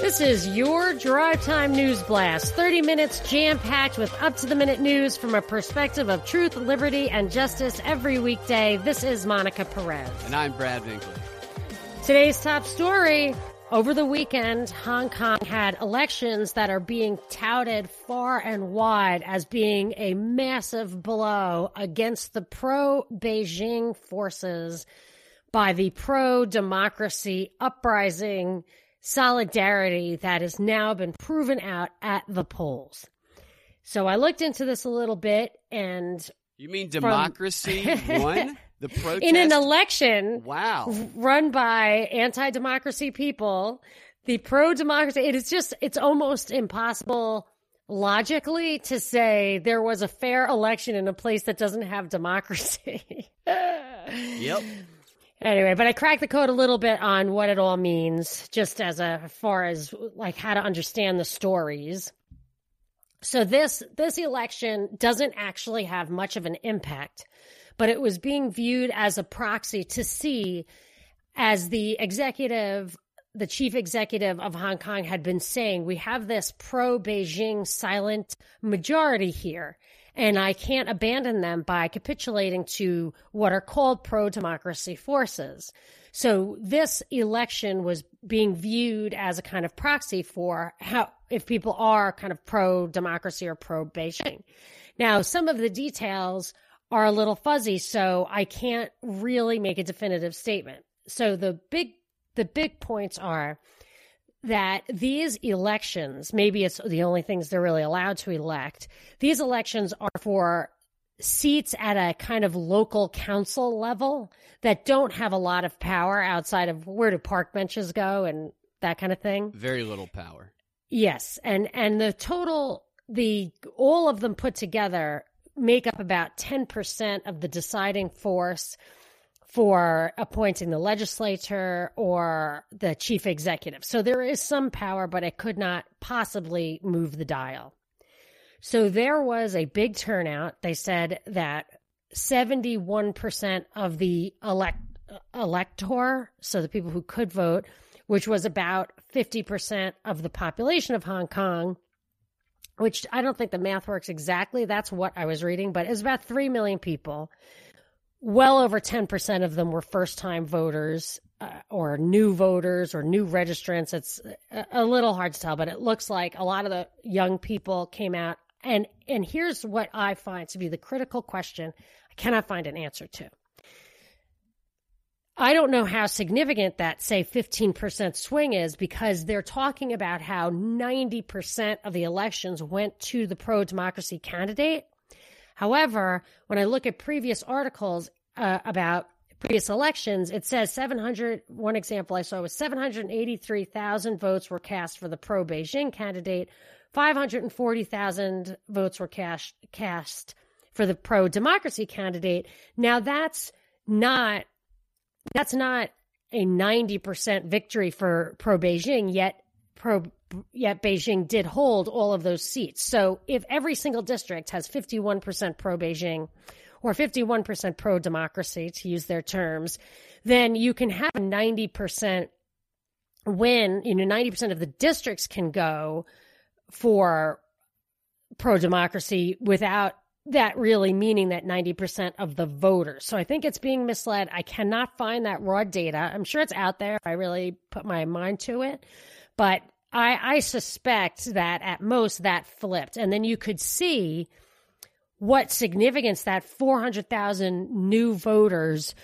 This is your Drive Time News Blast. 30 minutes jam packed with up to the minute news from a perspective of truth, liberty, and justice every weekday. This is Monica Perez. And I'm Brad Binkley. Today's top story over the weekend, Hong Kong had elections that are being touted far and wide as being a massive blow against the pro Beijing forces by the pro democracy uprising solidarity that has now been proven out at the polls. So I looked into this a little bit and. You mean democracy from, won? The protest? In an election. Wow. Run by anti democracy people, the pro democracy, it is just, it's almost impossible logically to say there was a fair election in a place that doesn't have democracy. yep. Anyway, but I cracked the code a little bit on what it all means, just as a as far as like how to understand the stories. So this this election doesn't actually have much of an impact, but it was being viewed as a proxy to see as the executive the chief executive of Hong Kong had been saying, we have this pro Beijing silent majority here and I can't abandon them by capitulating to what are called pro democracy forces. So this election was being viewed as a kind of proxy for how, if people are kind of pro democracy or pro Beijing. Now, some of the details are a little fuzzy, so I can't really make a definitive statement. So the big, the big points are that these elections, maybe it's the only things they're really allowed to elect, these elections are for seats at a kind of local council level that don't have a lot of power outside of where do park benches go and that kind of thing. Very little power. Yes, and and the total the all of them put together make up about 10% of the deciding force for appointing the legislature or the chief executive. So there is some power, but it could not possibly move the dial. So there was a big turnout. They said that 71% of the elect, elector, so the people who could vote, which was about 50% of the population of Hong Kong, which I don't think the math works exactly. That's what I was reading, but it was about 3 million people well over 10% of them were first time voters uh, or new voters or new registrants. It's a, a little hard to tell, but it looks like a lot of the young people came out. And, and here's what I find to be the critical question I cannot find an answer to. I don't know how significant that, say, 15% swing is because they're talking about how 90% of the elections went to the pro democracy candidate. However, when I look at previous articles uh, about previous elections, it says 700. One example I saw was 783,000 votes were cast for the pro Beijing candidate, 540,000 votes were cast, cast for the pro democracy candidate. Now that's not that's not a 90% victory for pro Beijing, yet pro yet Beijing did hold all of those seats. So if every single district has 51% pro Beijing or 51% pro democracy, to use their terms, then you can have a 90% win. You know, 90% of the districts can go for pro democracy without that really meaning that 90% of the voters. So I think it's being misled. I cannot find that raw data. I'm sure it's out there if I really put my mind to it. But I, I suspect that at most that flipped. And then you could see what significance that 400,000 new voters,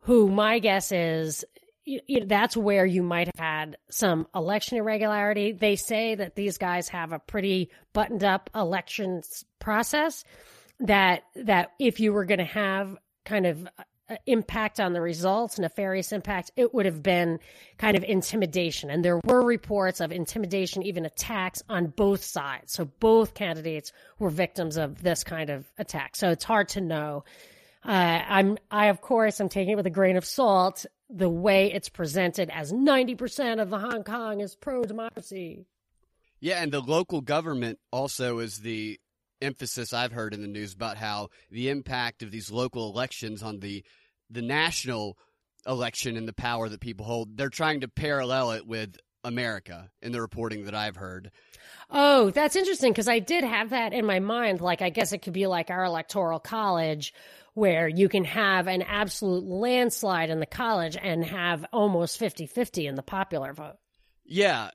who my guess is you, you, that's where you might have had some election irregularity. They say that these guys have a pretty buttoned up elections process that that if you were going to have kind of impact on the results, nefarious impact, it would have been kind of intimidation. And there were reports of intimidation, even attacks on both sides. So both candidates were victims of this kind of attack. So it's hard to know. Uh, I'm, I of course, I'm taking it with a grain of salt. The way it's presented as 90% of the Hong Kong is pro democracy. Yeah, and the local government also is the emphasis I've heard in the news about how the impact of these local elections on the the national election and the power that people hold. They're trying to parallel it with America in the reporting that I've heard. Oh, that's interesting because I did have that in my mind. Like, I guess it could be like our electoral college where you can have an absolute landslide in the college and have almost 50 50 in the popular vote. Yeah.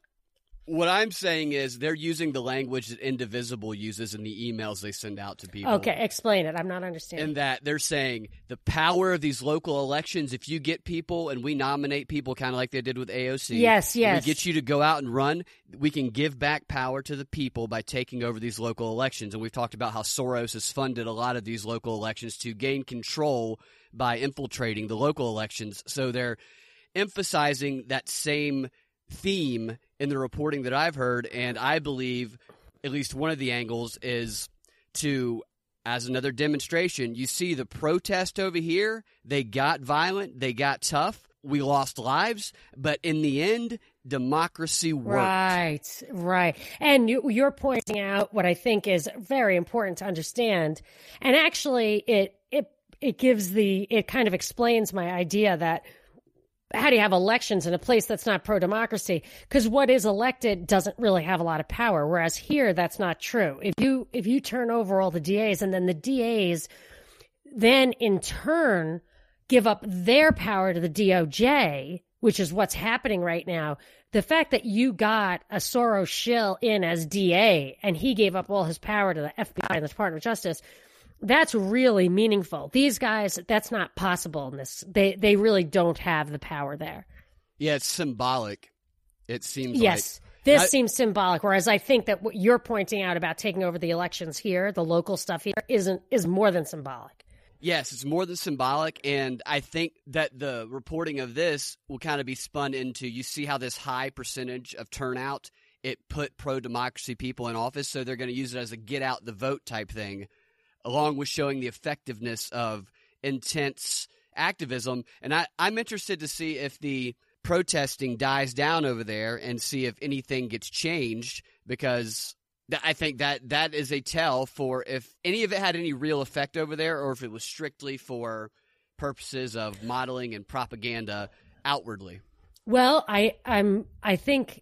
What I'm saying is they're using the language that Indivisible uses in the emails they send out to people. Okay, explain it. I'm not understanding. In that they're saying the power of these local elections, if you get people and we nominate people kind of like they did with AOC. Yes, yes. We get you to go out and run, we can give back power to the people by taking over these local elections. And we've talked about how Soros has funded a lot of these local elections to gain control by infiltrating the local elections. So they're emphasizing that same theme in the reporting that I've heard, and I believe at least one of the angles is to as another demonstration, you see the protest over here, they got violent, they got tough, we lost lives, but in the end, democracy worked. Right, right. And you, you're pointing out what I think is very important to understand. And actually, it, it, it gives the, it kind of explains my idea that how do you have elections in a place that's not pro democracy? Because what is elected doesn't really have a lot of power. Whereas here, that's not true. If you if you turn over all the DAs and then the DAs then in turn give up their power to the DOJ, which is what's happening right now. The fact that you got a Soros shill in as DA and he gave up all his power to the FBI and the Department of Justice that's really meaningful. These guys, that's not possible in this. They they really don't have the power there. Yeah, it's symbolic. It seems yes. Like. This I, seems symbolic, whereas I think that what you're pointing out about taking over the elections here, the local stuff here, isn't is more than symbolic. Yes, it's more than symbolic, and I think that the reporting of this will kind of be spun into. You see how this high percentage of turnout it put pro democracy people in office, so they're going to use it as a get out the vote type thing along with showing the effectiveness of intense activism. And I, I'm interested to see if the protesting dies down over there and see if anything gets changed because I think that that is a tell for if any of it had any real effect over there or if it was strictly for purposes of modeling and propaganda outwardly. Well, I I'm I think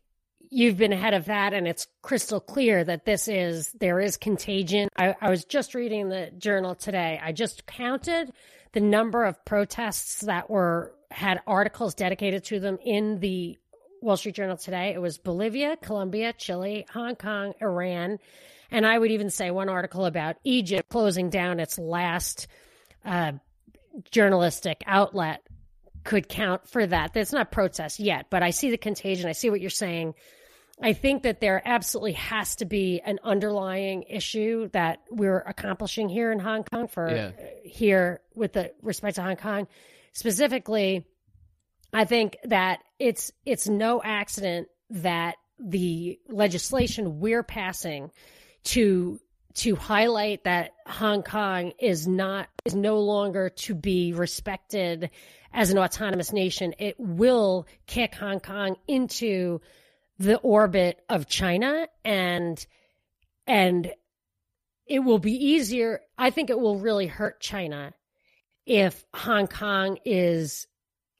you've been ahead of that and it's crystal clear that this is there is contagion I, I, was just reading the journal today i just counted the number of protests that were had articles dedicated to them in the wall street journal today it was bolivia colombia chile hong kong iran and i would even say one article about egypt closing down its last uh, journalistic outlet could count for that. That's not protest yet, but I see the contagion. I see what you're saying. I think that there absolutely has to be an underlying issue that we're accomplishing here in Hong Kong for yeah. Uh, here with the respect to Hong Kong specifically. I think that it's it's no accident that the legislation we're passing to to highlight that Hong Kong is not is no longer to be respected as an autonomous nation. It will kick Hong Kong into the orbit of China and and it will be easier I think it will really hurt China if Hong Kong is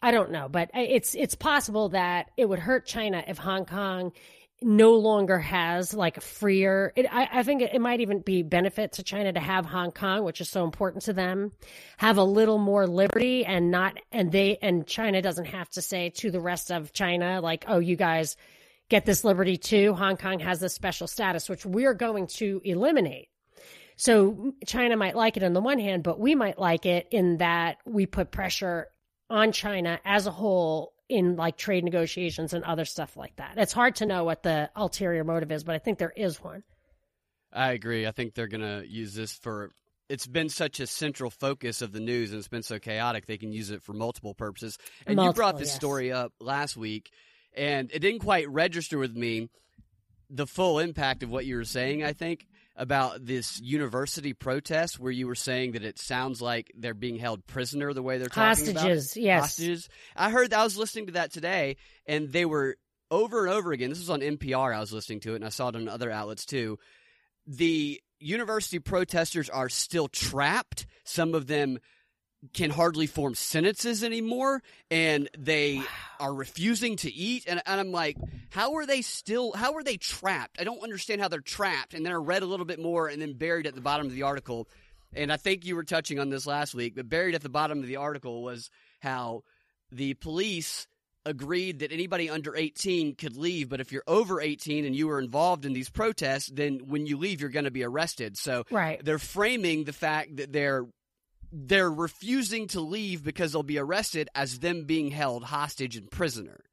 I don't know, but it's it's possible that it would hurt China if Hong Kong no longer has like a freer it, I, I think it, it might even be benefit to china to have hong kong which is so important to them have a little more liberty and not and they and china doesn't have to say to the rest of china like oh you guys get this liberty too. Hong Kong has this special status, which we're going to eliminate. So China might like it on the one hand, but we might like it in that we put pressure on China as a whole in like trade negotiations and other stuff like that. It's hard to know what the ulterior motive is, but I think there is one. I agree. I think they're going to use this for it's been such a central focus of the news and it's been so chaotic they can use it for multiple purposes. And multiple, you brought this yes. story up last week and it didn't quite register with me the full impact of what you were saying. I think about this university protest where you were saying that it sounds like they're being held prisoner the way they're talking about hostages. Yes, hostages. I heard. I was listening to that today, and they were over and over again. This was on NPR. I was listening to it, and I saw it on other outlets too. The university protesters are still trapped. Some of them can hardly form sentences anymore and they wow. are refusing to eat and, and, i'm like how are they still how are they trapped i don't understand how they're trapped and then i read a little bit more and then buried at the bottom of the article and i think you were touching on this last week but buried at the bottom of the article was how the police agreed that anybody under 18 could leave, but if you're over 18 and you were involved in these protests, then when you leave, you're going to be arrested. So right. they're framing the fact that they're they're refusing to leave because they'll be arrested as them being held hostage and prisoner.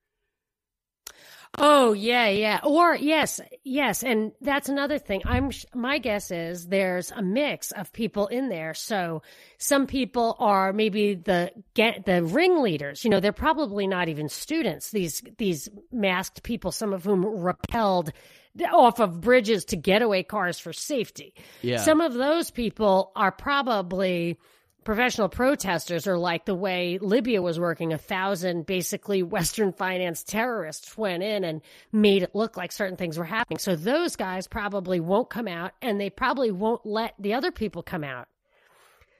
Oh yeah, yeah. Or yes, yes, and that's another thing. I'm my guess is there's a mix of people in there. So some people are maybe the get the ringleaders. You know, they're probably not even students. These these masked people, some of whom rappelled off of bridges to getaway cars for safety. Yeah. Some of those people are probably professional protesters are like the way Libya was working. A thousand basically Western finance terrorists went in and made it look like certain things were happening. So those guys probably won't come out and they probably won't let the other people come out.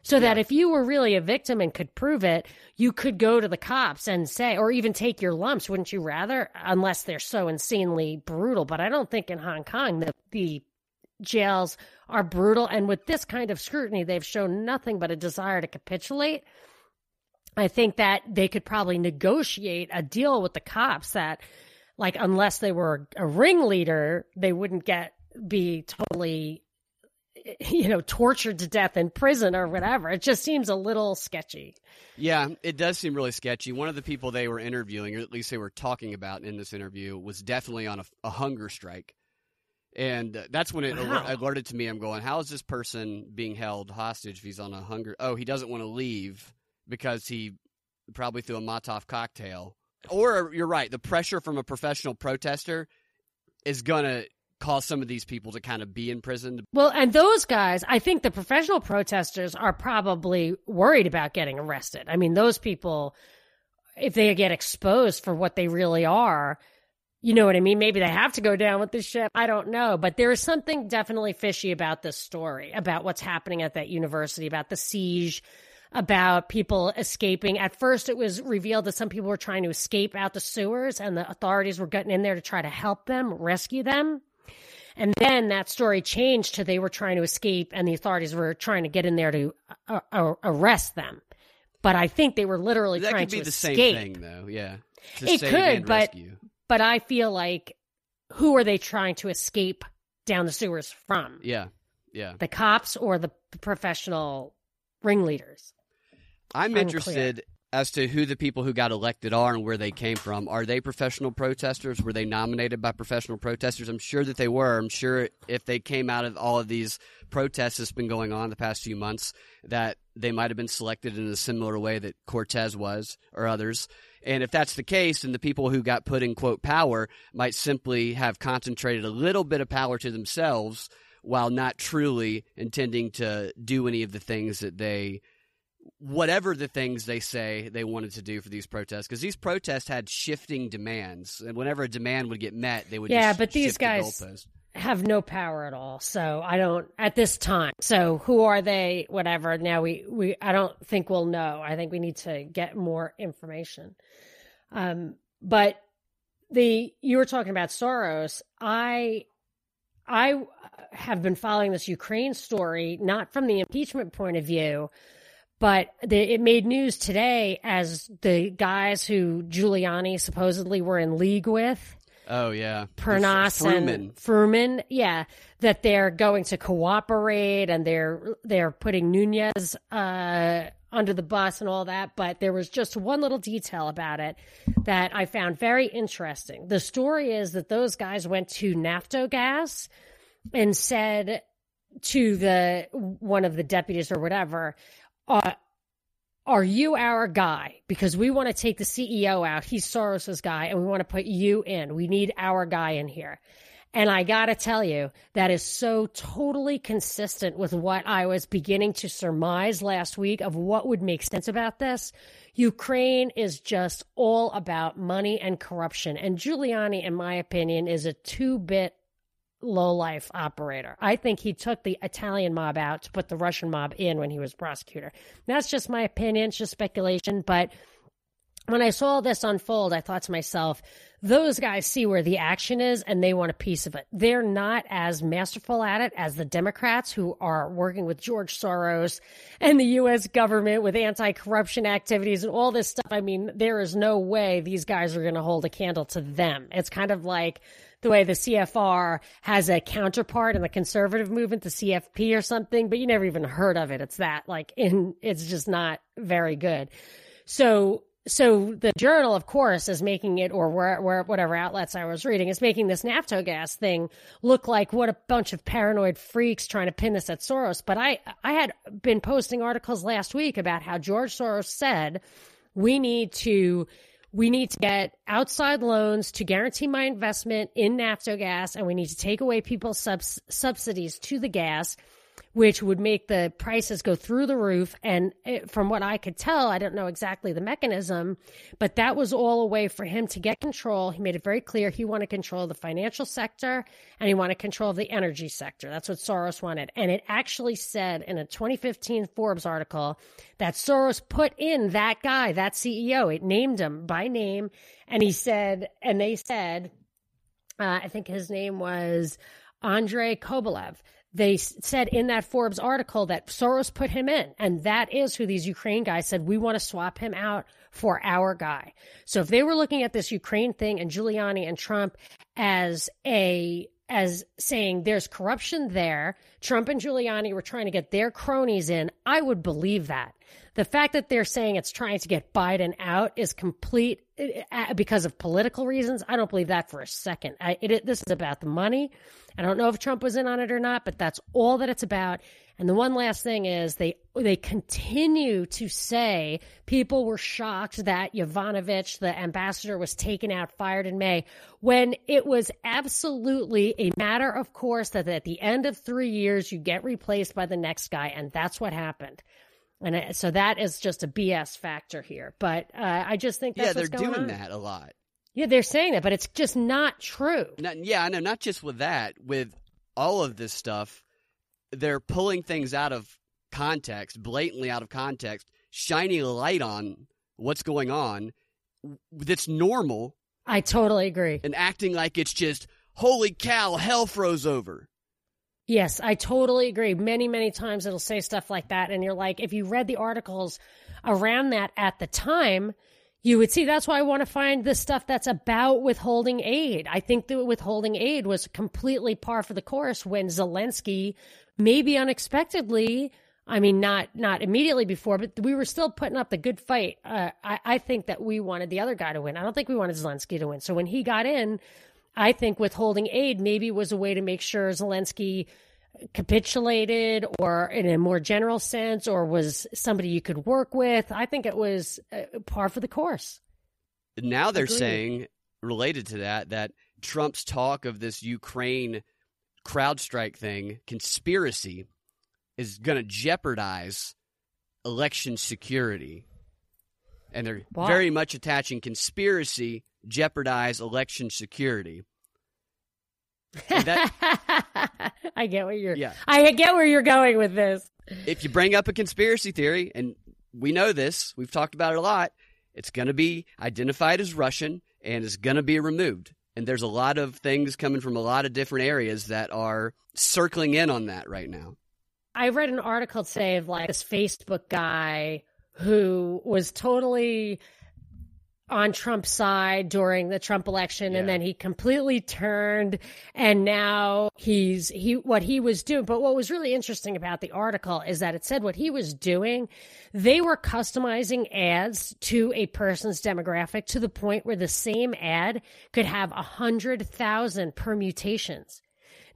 So yeah. that if you were really a victim and could prove it, you could go to the cops and say, or even take your lumps, wouldn't you rather? Unless they're so insanely brutal. But I don't think in Hong Kong the, the jails are brutal. And with this kind of scrutiny, they've shown nothing but a desire to capitulate. I think that they could probably negotiate a deal with the cops that, like, unless they were a ringleader, they wouldn't get be totally, you know, tortured to death in prison or whatever. It just seems a little sketchy. Yeah, it does seem really sketchy. One of the people they were interviewing, or at least they were talking about in this interview, was definitely on a, a hunger strike. And uh, that's when it wow. alerted to me. I'm going, how is this person being held hostage if he's on a hunger? Oh, he doesn't want to leave because he probably threw a Molotov cocktail. Or you're right, the pressure from a professional protester is going to cause some of these people to kind of be in prison. Well, and those guys, I think the professional protesters are probably worried about getting arrested. I mean, those people, if they get exposed for what they really are, you know what I mean? Maybe they have to go down with the ship. I don't know. But there is something definitely fishy about this story, about what's happening at that university, about the siege, about people escaping. At first, it was revealed that some people were trying to escape out the sewers and the authorities were getting in there to try to help them, rescue them. And then that story changed to they were trying to escape and the authorities were trying to get in there to uh, uh, arrest them. But I think they were literally that trying to escape. Could be the same thing, though. Yeah. it could, but rescue. But I feel like who are they trying to escape down the sewers from? Yeah. Yeah. The cops or the professional ringleaders? I'm Unclear. interested as to who the people who got elected are and where they came from. Are they professional protesters? Were they nominated by professional protesters? I'm sure that they were. I'm sure if they came out of all of these protests that's been going on the past few months, that they might have been selected in a similar way that Cortez was or others. And if that's the case, then the people who got put in quote power might simply have concentrated a little bit of power to themselves while not truly intending to do any of the things that they whatever the things they say they wanted to do for these protests. Because these protests had shifting demands. And whenever a demand would get met they would yeah but these guys the have no power at all. So i don't at this time. So who are they? Whatever. Now we we i don't think we'll know. I think we need to get more information um, but the you were talking about Soros. I I have been following this Ukraine story not from the impeachment point of view, but the, it made news today as the guys who Giuliani supposedly were in league with. Oh yeah, Parnas and Fruman. Yeah, that they're going to cooperate and they're they're putting Nunes uh, under the bus and all that, but there was just one little detail about it that I found very interesting. The story is that those guys went to Naftogaz and said to the one of the deputies or whatever, uh, are you our guy? Because we want to take the CEO out. He's Soros's guy, and we want to put you in. We need our guy in here. And I got to tell you, that is so totally consistent with what I was beginning to surmise last week of what would make sense about this. Ukraine is just all about money and corruption. And Giuliani, in my opinion, is a two bit low life operator. I think he took the Italian mob out to put the Russian mob in when he was prosecutor. That's just my opinion, it's just speculation. But when I saw this unfold, I thought to myself, those guys see where the action is and they want a piece of it. They're not as masterful at it as the Democrats who are working with George Soros and the U.S. government with anti corruption activities and all this stuff. I mean, there is no way these guys are going to hold a candle to them. It's kind of like the way the CFR has a counterpart in the conservative movement, the CFP or something, but you never even heard of it. It's that like in, it's just not very good. So so the journal, of course, is making it, or where, where, whatever outlets I was reading, is making this Naftogaz thing look like what a bunch of paranoid freaks trying to pin this at Soros. But I, I had been posting articles last week about how George Soros said we need to, we need to get outside loans to guarantee my investment in Naftogaz, and we need to take away people's subs- subsidies to the gas which would make the prices go through the roof. And it, from what I could tell, I don't know exactly the mechanism, but that was all a way for him to get control. He made it very clear he wanted control of the financial sector and he wanted control of the energy sector. That's what Soros wanted. And it actually said in a 2015 Forbes article that Soros put in that guy, that CEO. It named him by name. And he said, and they said, uh, I think his name was Andrei Kobolyev they said in that Forbes article that Soros put him in. And that is who these Ukraine guys said, we want to swap him out for our guy. So if they were looking at this Ukraine thing and Giuliani and Trump as a, as saying there's corruption there, Trump and Giuliani were trying to get their cronies in, I would believe that. The fact that they're saying it's trying to get Biden out is complete uh, because of political reasons. I don't believe that for a second. I, it, this is about the money. I don't know if Trump was in on it or not, but that's all that it's about. And the one last thing is they they continue to say people were shocked that Yovanovitch, the ambassador, was taken out, fired in May, when it was absolutely a matter of course that at the end of three years you get replaced by the next guy, and that's what happened. And so that is just a BS factor here. But uh, I just think yeah, they're doing on. that a lot. Yeah, they're saying that, but it's just not true. Not, yeah, I know. Not just with that, with all of this stuff, they're pulling things out of context, blatantly out of context, shining a light on what's going on that's normal. I totally agree. And acting like it's just, holy cow, hell froze over. Yes, I totally agree. Many, many times it'll say stuff like that. And you're like, if you read the articles around that at the time, you would see that's why I want to find the stuff that's about withholding aid. I think that withholding aid was completely par for the course when Zelensky, maybe unexpectedly, I mean, not not immediately before, but we were still putting up the good fight. Uh, I, I think that we wanted the other guy to win. I don't think we wanted Zelensky to win. So when he got in, I think withholding aid maybe was a way to make sure Zelensky capitulated or in a more general sense or was somebody you could work with. I think it was uh, par for the course. Now they're Agreed. saying, related to that, that Trump's talk of this Ukraine CrowdStrike thing, conspiracy, is going to jeopardize election security. And they're very much attaching conspiracy jeopardize election security. That, I get where you're. Yeah. I get where you're going with this. If you bring up a conspiracy theory, and we know this, we've talked about it a lot, it's going to be identified as Russian and is going to be removed. And there's a lot of things coming from a lot of different areas that are circling in on that right now. I read an article today of like this Facebook guy who was totally on Trump's side during the Trump election yeah. and then he completely turned and now he's he what he was doing but what was really interesting about the article is that it said what he was doing they were customizing ads to a person's demographic to the point where the same ad could have a hundred thousand permutations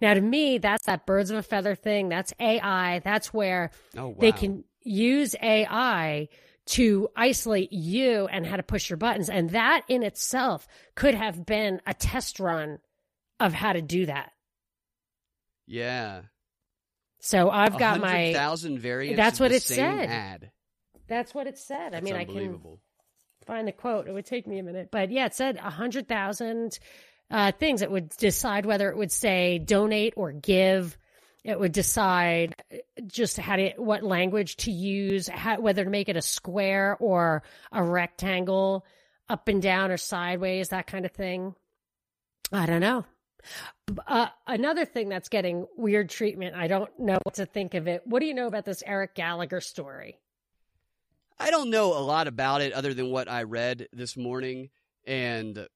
now to me that's that birds of a feather thing that's AI that's where oh, wow. they can use AI to isolate you and how to push your buttons. And that in itself could have been a test run of how to do that. Yeah. So I've got my thousand variants. That's what it said. Ad. That's what it said. That's I mean, I can find the quote. It would take me a minute, but yeah, it said a hundred thousand uh, things. It would decide whether it would say donate or give. It would decide uh, just how to, what language to use, how, whether to make it a square or a rectangle, up and down or sideways, that kind of thing. I don't know. Uh, another thing that's getting weird treatment, I don't know what to think of it. What do you know about this Eric Gallagher story? I don't know a lot about it other than what I read this morning, and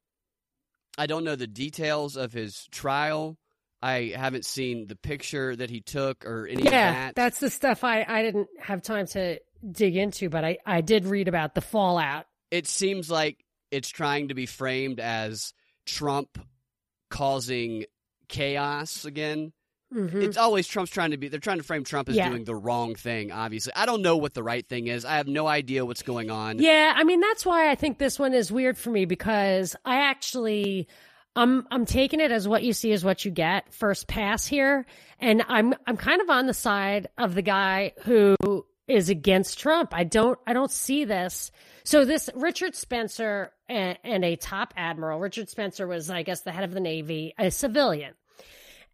I don't know the details of his trial. I haven't seen the picture that he took or any yeah, of that. that's the stuff I, I didn't have time to dig into, but I, I did read about the fallout. It seems like it's trying to be framed as Trump causing chaos again. Mm-hmm. It's always Trump's trying to be. They're trying to frame Trump as Yeah. doing the wrong thing. Obviously, I don't know what the right thing is. I have no idea what's going on. Yeah, I mean that's why I think this one is weird for me because I actually I'm I'm taking it as what you see is what you get first pass here and I'm I'm kind of on the side of the guy who is against Trump. I don't I don't see this. So this Richard Spencer and, and a top admiral, Richard Spencer was I guess the head of the Navy, a civilian.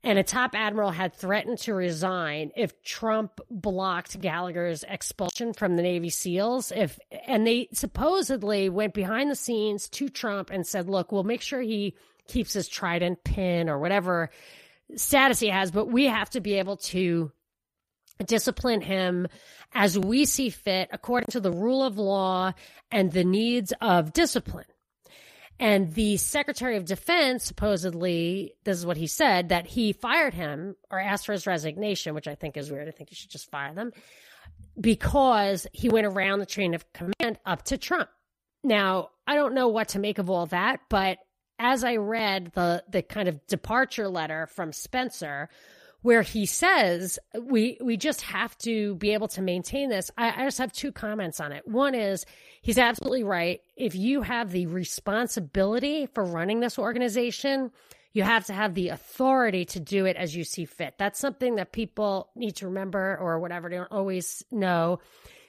And a top admiral had threatened to resign if Trump blocked Gallagher's expulsion from the Navy SEALs. If and they supposedly went behind the scenes to Trump and said, "Look, we'll make sure he keeps his trident pin or whatever status he has, but we have to be able to discipline him as we see fit according to the rule of law and the needs of discipline." And the Secretary of Defense supposedly, this is what he said, that he fired him or asked for his resignation, which I think is weird. I think you should just fire them because he went around the chain of command up to Trump. Now, I don't know what to make of all that, but as I read the the kind of departure letter from Spencer, where he says we we just have to be able to maintain this. I, I just have two comments on it. One is he's absolutely right. If you have the responsibility for running this organization, you have to have the authority to do it as you see fit. That's something that people need to remember or whatever they don't always know.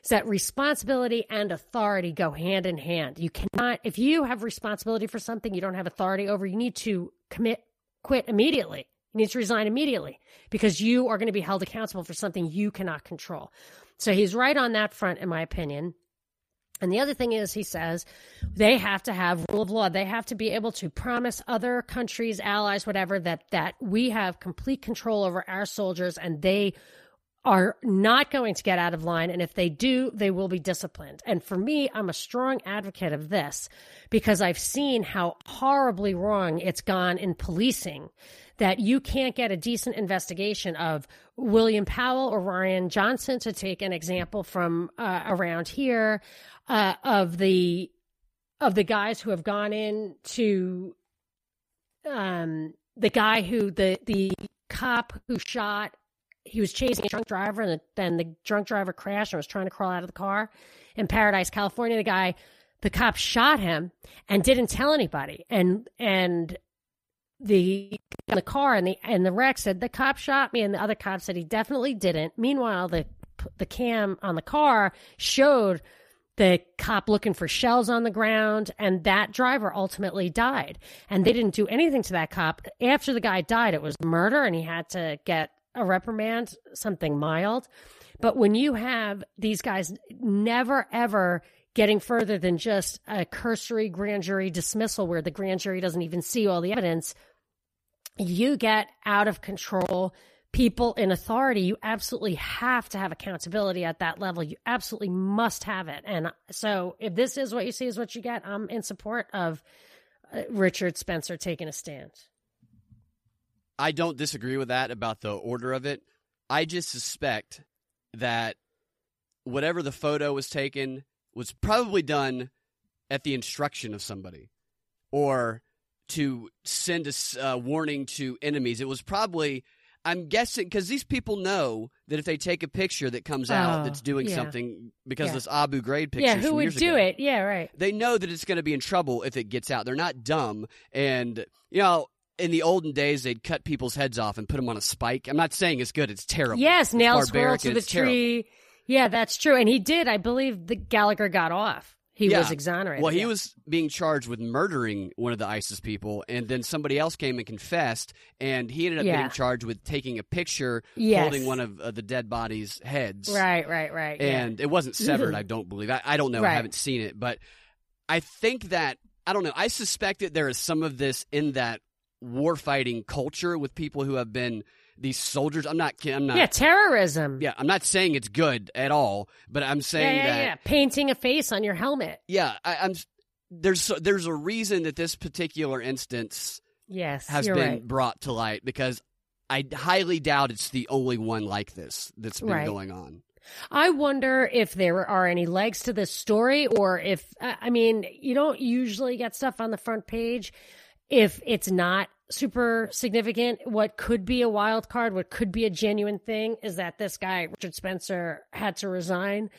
That responsibility and authority go hand in hand. You cannot, if you have responsibility for something you don't have authority over, you need to commit, quit immediately. You need to resign immediately because you are going to be held accountable for something you cannot control. So he's right on that front, in my opinion. And the other thing is, he says they have to have rule of law. They have to be able to promise other countries, allies, whatever, that that we have complete control over our soldiers, and they are not going to get out of line. And if they do, they will be disciplined. And for me, I'm a strong advocate of this because I've seen how horribly wrong it's gone in policing that you can't get a decent investigation of William Powell or Ryan Johnson, to take an example from uh, around here, uh, of the of the guys who have gone in to um, the guy who the the cop who shot. He was chasing a drunk driver, and then the drunk driver crashed and was trying to crawl out of the car in Paradise, California. The guy, the cop shot him and didn't tell anybody, and and the the car and the and the wreck said the cop shot me. And the other cop said he definitely didn't. Meanwhile the the cam on the car showed the cop looking for shells on the ground and that driver ultimately died. And they didn't do anything to that cop. After the guy died it was murder and he had to get a reprimand something mild but when you have these guys never ever getting further than just a cursory grand jury dismissal where the grand jury doesn't even see all the evidence, you get out of control. People in authority, you absolutely have to have accountability at that level. You absolutely must have it. And so, if this is what you see is what you get, I'm in support of uh, Richard Spencer taking a stand. I don't disagree with that about the order of it. I just suspect that whatever the photo was taken was probably done at the instruction of somebody or to send a uh, warning to enemies. It was probably, I'm guessing, because these people know that if they take a picture that comes out Oh, that's doing yeah. something, because Yeah. this Abu Ghraib picture. yeah, who would do ago, it? Yeah, right. They know that it's going to be in trouble if it gets out. They're not dumb. And, you know, in the olden days, they'd cut people's heads off and put them on a spike. I'm not saying it's good. It's terrible. Yes, nail squirrel to the it's terrible. tree. Yeah, that's true. And he did. I believe the Gallagher got off. he Yeah. was exonerated. Well, he yeah. was being charged with murdering one of the ISIS people, and then somebody else came and confessed, and he ended up Yeah. getting charged with taking a picture Yes. holding one of uh, the dead bodies' heads. Right, right, right. And it wasn't severed, I don't believe. I, I don't know. I haven't seen it, but I think that I don't know. I suspect that there is some of this in that warfighting culture with people who have been these soldiers. I'm not. I'm not. yeah, terrorism. Yeah, I'm not saying it's good at all, but I'm saying yeah, that yeah. Painting a face on your helmet. yeah, I, I'm. There's there's a reason that this particular instance Yes, has been right. brought to light because I highly doubt it's the only one like this that's been Right. going on. I wonder if there are any legs to this story, or if I I mean, you don't usually get stuff on the front page if it's not super significant. What could be a wild card, what could be a genuine thing, is that this guy Richard Spencer had to resign.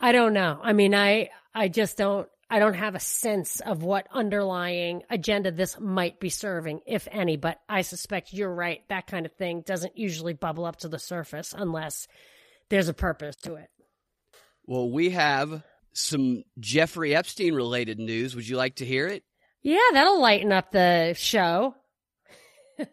I don't know. I mean, I I just don't. I don't have a sense of what underlying agenda this might be serving, if any. But I suspect you're right. That kind of thing doesn't usually bubble up to the surface unless there's a purpose to it. Well, we have some Jeffrey Epstein related news. Would you like to hear it? Yeah, that'll lighten up the show.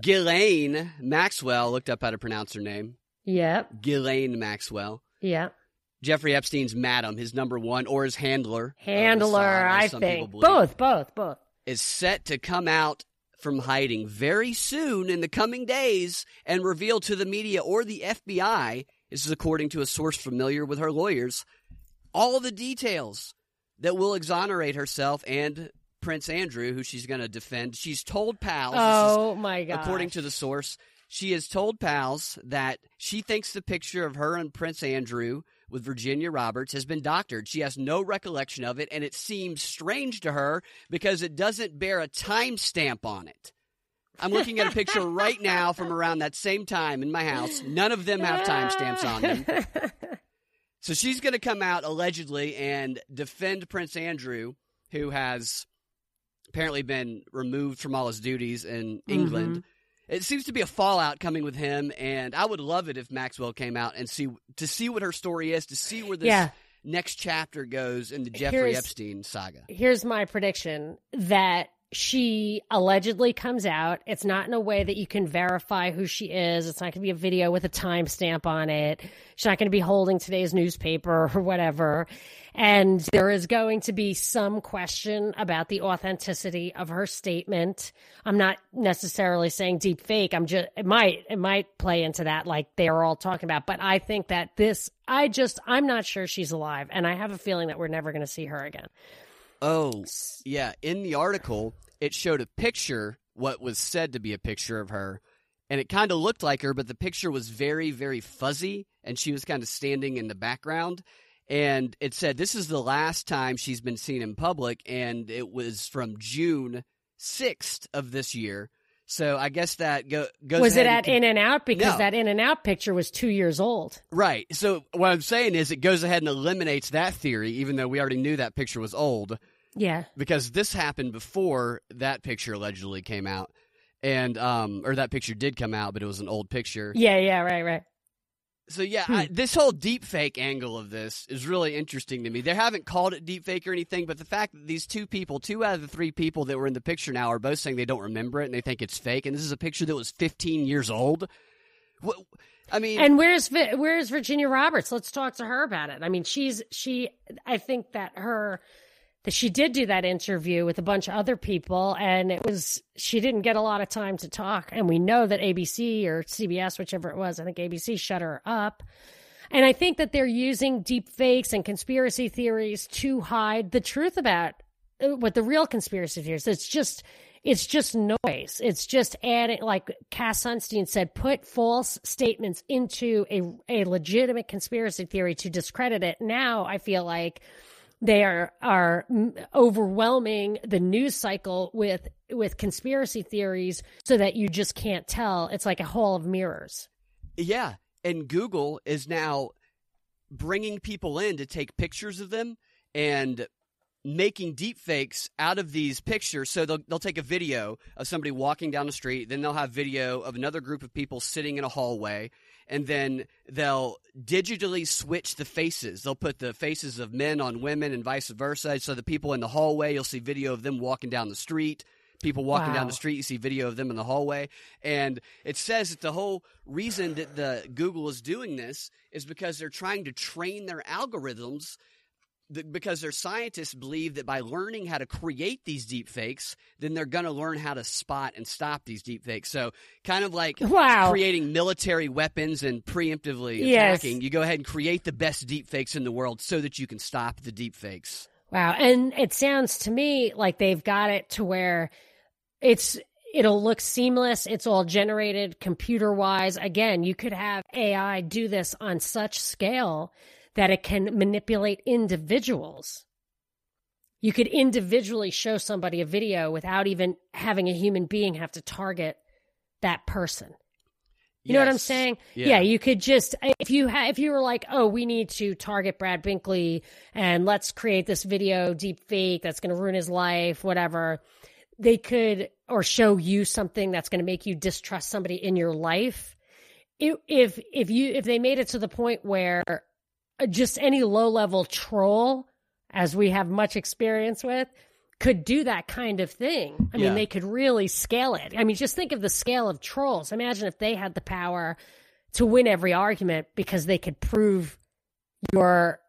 Ghislaine Maxwell looked up how to pronounce her name. Yep. Ghislaine Maxwell. Yep. Jeffrey Epstein's madam, his number one, or his handler. Handler, I some think. believe, Both, both, both. Is set to come out from hiding very soon in the coming days and reveal to the media or the FBI, this is according to a source familiar with her lawyers, all the details that will exonerate herself and Prince Andrew, who she's going to defend. She's told pals. this is Oh my god. according to the source, she has told pals that she thinks the picture of her and Prince Andrew with Virginia Roberts has been doctored. She has no recollection of it, and it seems strange to her because it doesn't bear a timestamp on it. I'm looking at a picture right now from around that same time in my house. None of them have timestamps on them. So she's going to come out allegedly and defend Prince Andrew, who has apparently been removed from all his duties in mm-hmm. England. It seems to be a fallout coming with him, and I would love it if Maxwell came out and see to see what her story is, to see where this Yeah. next chapter goes in the Jeffrey Here's- Epstein saga. Here's my prediction that she allegedly comes out. It's not in a way that you can verify who she is. It's not going to be a video with a timestamp on it. She's not going to be holding today's newspaper or whatever. And there is going to be some question about the authenticity of her statement. I'm not necessarily saying deep fake. I'm just, it might, it might play into that like they're all talking about. But I think that this, I just, I'm not sure she's alive. And I have a feeling that we're never going to see her again. Oh, yeah. In the article, it showed a picture, what was said to be a picture of her, and it kind of looked like her, but the picture was very, very fuzzy, and she was kind of standing in the background. And it said this is the last time she's been seen in public, and it was from June 6th of this year. So I guess that go, goes. was it at In and Out? Because No. that In and Out picture was two years old. Right. So what I'm saying is it goes ahead and eliminates that theory, even though we already knew that picture was old. Yeah. because this happened before that picture allegedly came out and um or that picture did come out but it was an old picture Yeah, yeah, right, right. so yeah Hmm. I, this whole deep fake angle of this is really interesting to me they haven't called it deep fake or anything but the fact that these two people two out of the three people that were in the picture now are both saying they don't remember it and they think it's fake and this is a picture that was 15 years old what i mean And where's where's Virginia Roberts? Let's talk to her about it. I mean, she's she. I think that her that she did do that interview with a bunch of other people, and it was she didn't get a lot of time to talk. And we know that ABC or CBS, whichever it was, I think ABC shut her up. And I think that they're using deep fakes and conspiracy theories to hide the truth about uh, what the real conspiracy theories. It's just it's just noise. It's just adding, like Cass Sunstein said, put false statements into a a legitimate conspiracy theory to discredit it. Now I feel like they are are overwhelming the news cycle with with conspiracy theories so that you just can't tell. It's like a hall of mirrors. Yeah, and Google is now bringing people in to take pictures of them and making deep fakes out of these pictures. So they'll, they'll take a video of somebody walking down the street, then they'll have video of another group of people sitting in a hallway, and then they'll digitally switch the faces. They'll put the faces of men on women and vice versa. So the people in the hallway, you'll see video of them walking down the street. People walking Wow. down the street, you see video of them in the hallway. And it says that the whole reason that the Google is doing this is because they're trying to train their algorithms th- because their scientists believe that by learning how to create these deep fakes, then they're going to learn how to spot and stop these deep fakes. So, kind of like Wow. creating military weapons and preemptively Yes. attacking, you go ahead and create the best deep fakes in the world so that you can stop the deep fakes. Wow. And it sounds to me like they've got it to where it's it'll look seamless. It's all generated computer wise. Again, you could have AI do this on such scale that it can manipulate individuals. You could individually show somebody a video without even having a human being have to target that person. You know what I'm saying? Yeah. you could just if you ha- if you were like, "Oh, we need to target Brad Binkley and let's create this video deep fake that's going to ruin his life, whatever." They could or show you something that's going to make you distrust somebody in your life. If if if you if they made it to the point where just any low-level troll as we have much experience with could do that kind of thing. I Yeah. mean, they could really scale it. I mean, just think of the scale of trolls. Imagine if they had the power to win every argument because they could prove your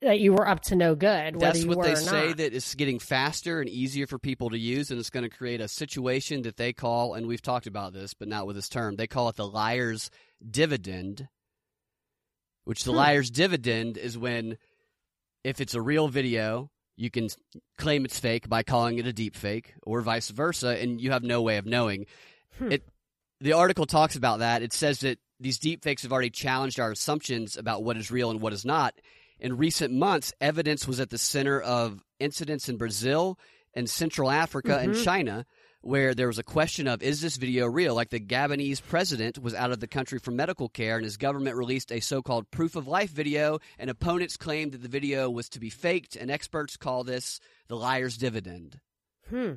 that you were up to no good. That's you what they say not. that it's getting faster and easier for people to use, and it's going to create a situation that they call, and we've talked about this, but not with this term. They call it the liar's dividend. Which the Hmm. liar's dividend is when, if it's a real video, you can claim it's fake by calling it a deep fake, or vice versa, and you have no way of knowing. Hmm. It. The article talks about that. It says that these deep fakes have already challenged our assumptions about what is real and what is not. In recent months, evidence was at the center of incidents in Brazil and Central Africa and Mhm. China where there was a question of is this video real? Like the Gabonese president was out of the country for medical care and his government released a so-called proof of life video and opponents claimed that the video was to be faked and experts call this the liar's dividend. Hmm.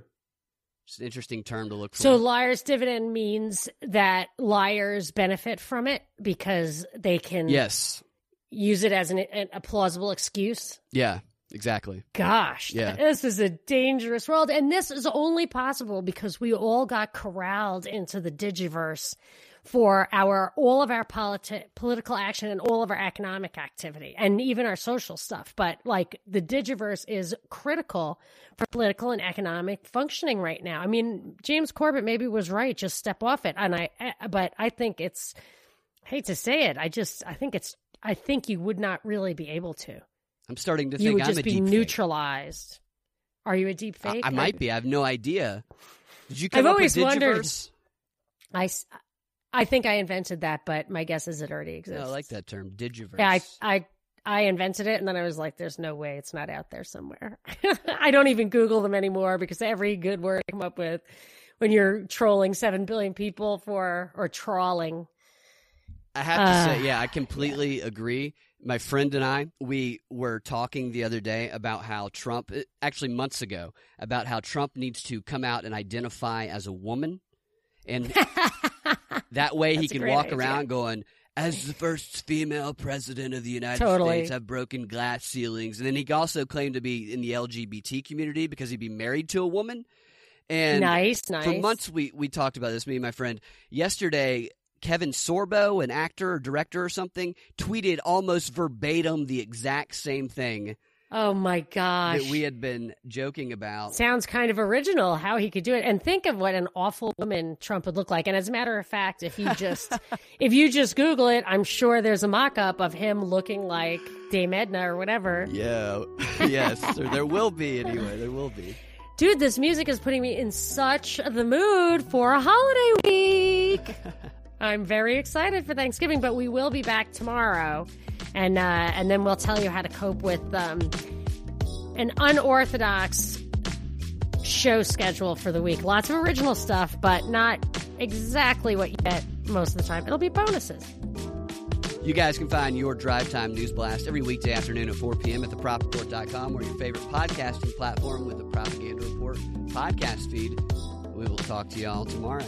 It's an interesting term to look for. So liar's dividend means that liars benefit from it because they can yes. use it as an, an, a plausible excuse. Yeah, exactly. Gosh, Yeah. this is a dangerous world. And this is only possible because we all got corralled into the digiverse for our all of our politi- political action and all of our economic activity and even our social stuff. But like the digiverse is critical for political and economic functioning right now. I mean, James Corbett maybe was right, just step off it. And I, but I think it's, I hate to say it, I just, I think it's, I think you would not really be able to I'm starting to you think would I'm just a be deep fake. neutralized. Are you a deep fake? I might be. I have no idea. Did you come I've up always with wondered. I, I, I think I invented that, but my guess is it already exists. No, I like that term, Digiverse. Yeah, I, I, I invented it, and then I was like, "There's no way it's not out there somewhere." I don't even Google them anymore because every good word I come up with when you're trolling seven billion people for or trawling. I have to Uh. say, yeah, I completely agree. My friend and I, we were talking the other day about how Trump, eh, actually months ago, about how Trump needs to come out and identify as a woman. And that way he That's can walk idea. around going, as the first female president of the United Totally. States, I've broken glass ceilings. And then he also claimed to be in the LGBT community because he'd be married to a woman. And nice, nice. for months we we talked about this me and my friend yesterday kevin sorbo an actor or director or something tweeted almost verbatim the exact same thing oh my gosh, that we had been joking about Sounds kind of original how he could do it. And think of what an awful woman Trump would look like. And as a matter of fact, if you just if you just Google it, I'm sure there's a mock up of him looking like Dame Edna or whatever. yeah yes there, there will be anyway there will be Dude, this music is putting me in such the mood for a holiday week. I'm very excited for Thanksgiving, but we will be back tomorrow, and uh, and then we'll tell you how to cope with um, an unorthodox show schedule for the week. Lots of original stuff, but not exactly what you get most of the time. It'll be bonuses. You guys can find your Drive Time News Blast every weekday afternoon at 4 p.m. at thepropreport.com or your favorite podcasting platform with the Propaganda Report podcast feed. We will talk to y'all tomorrow.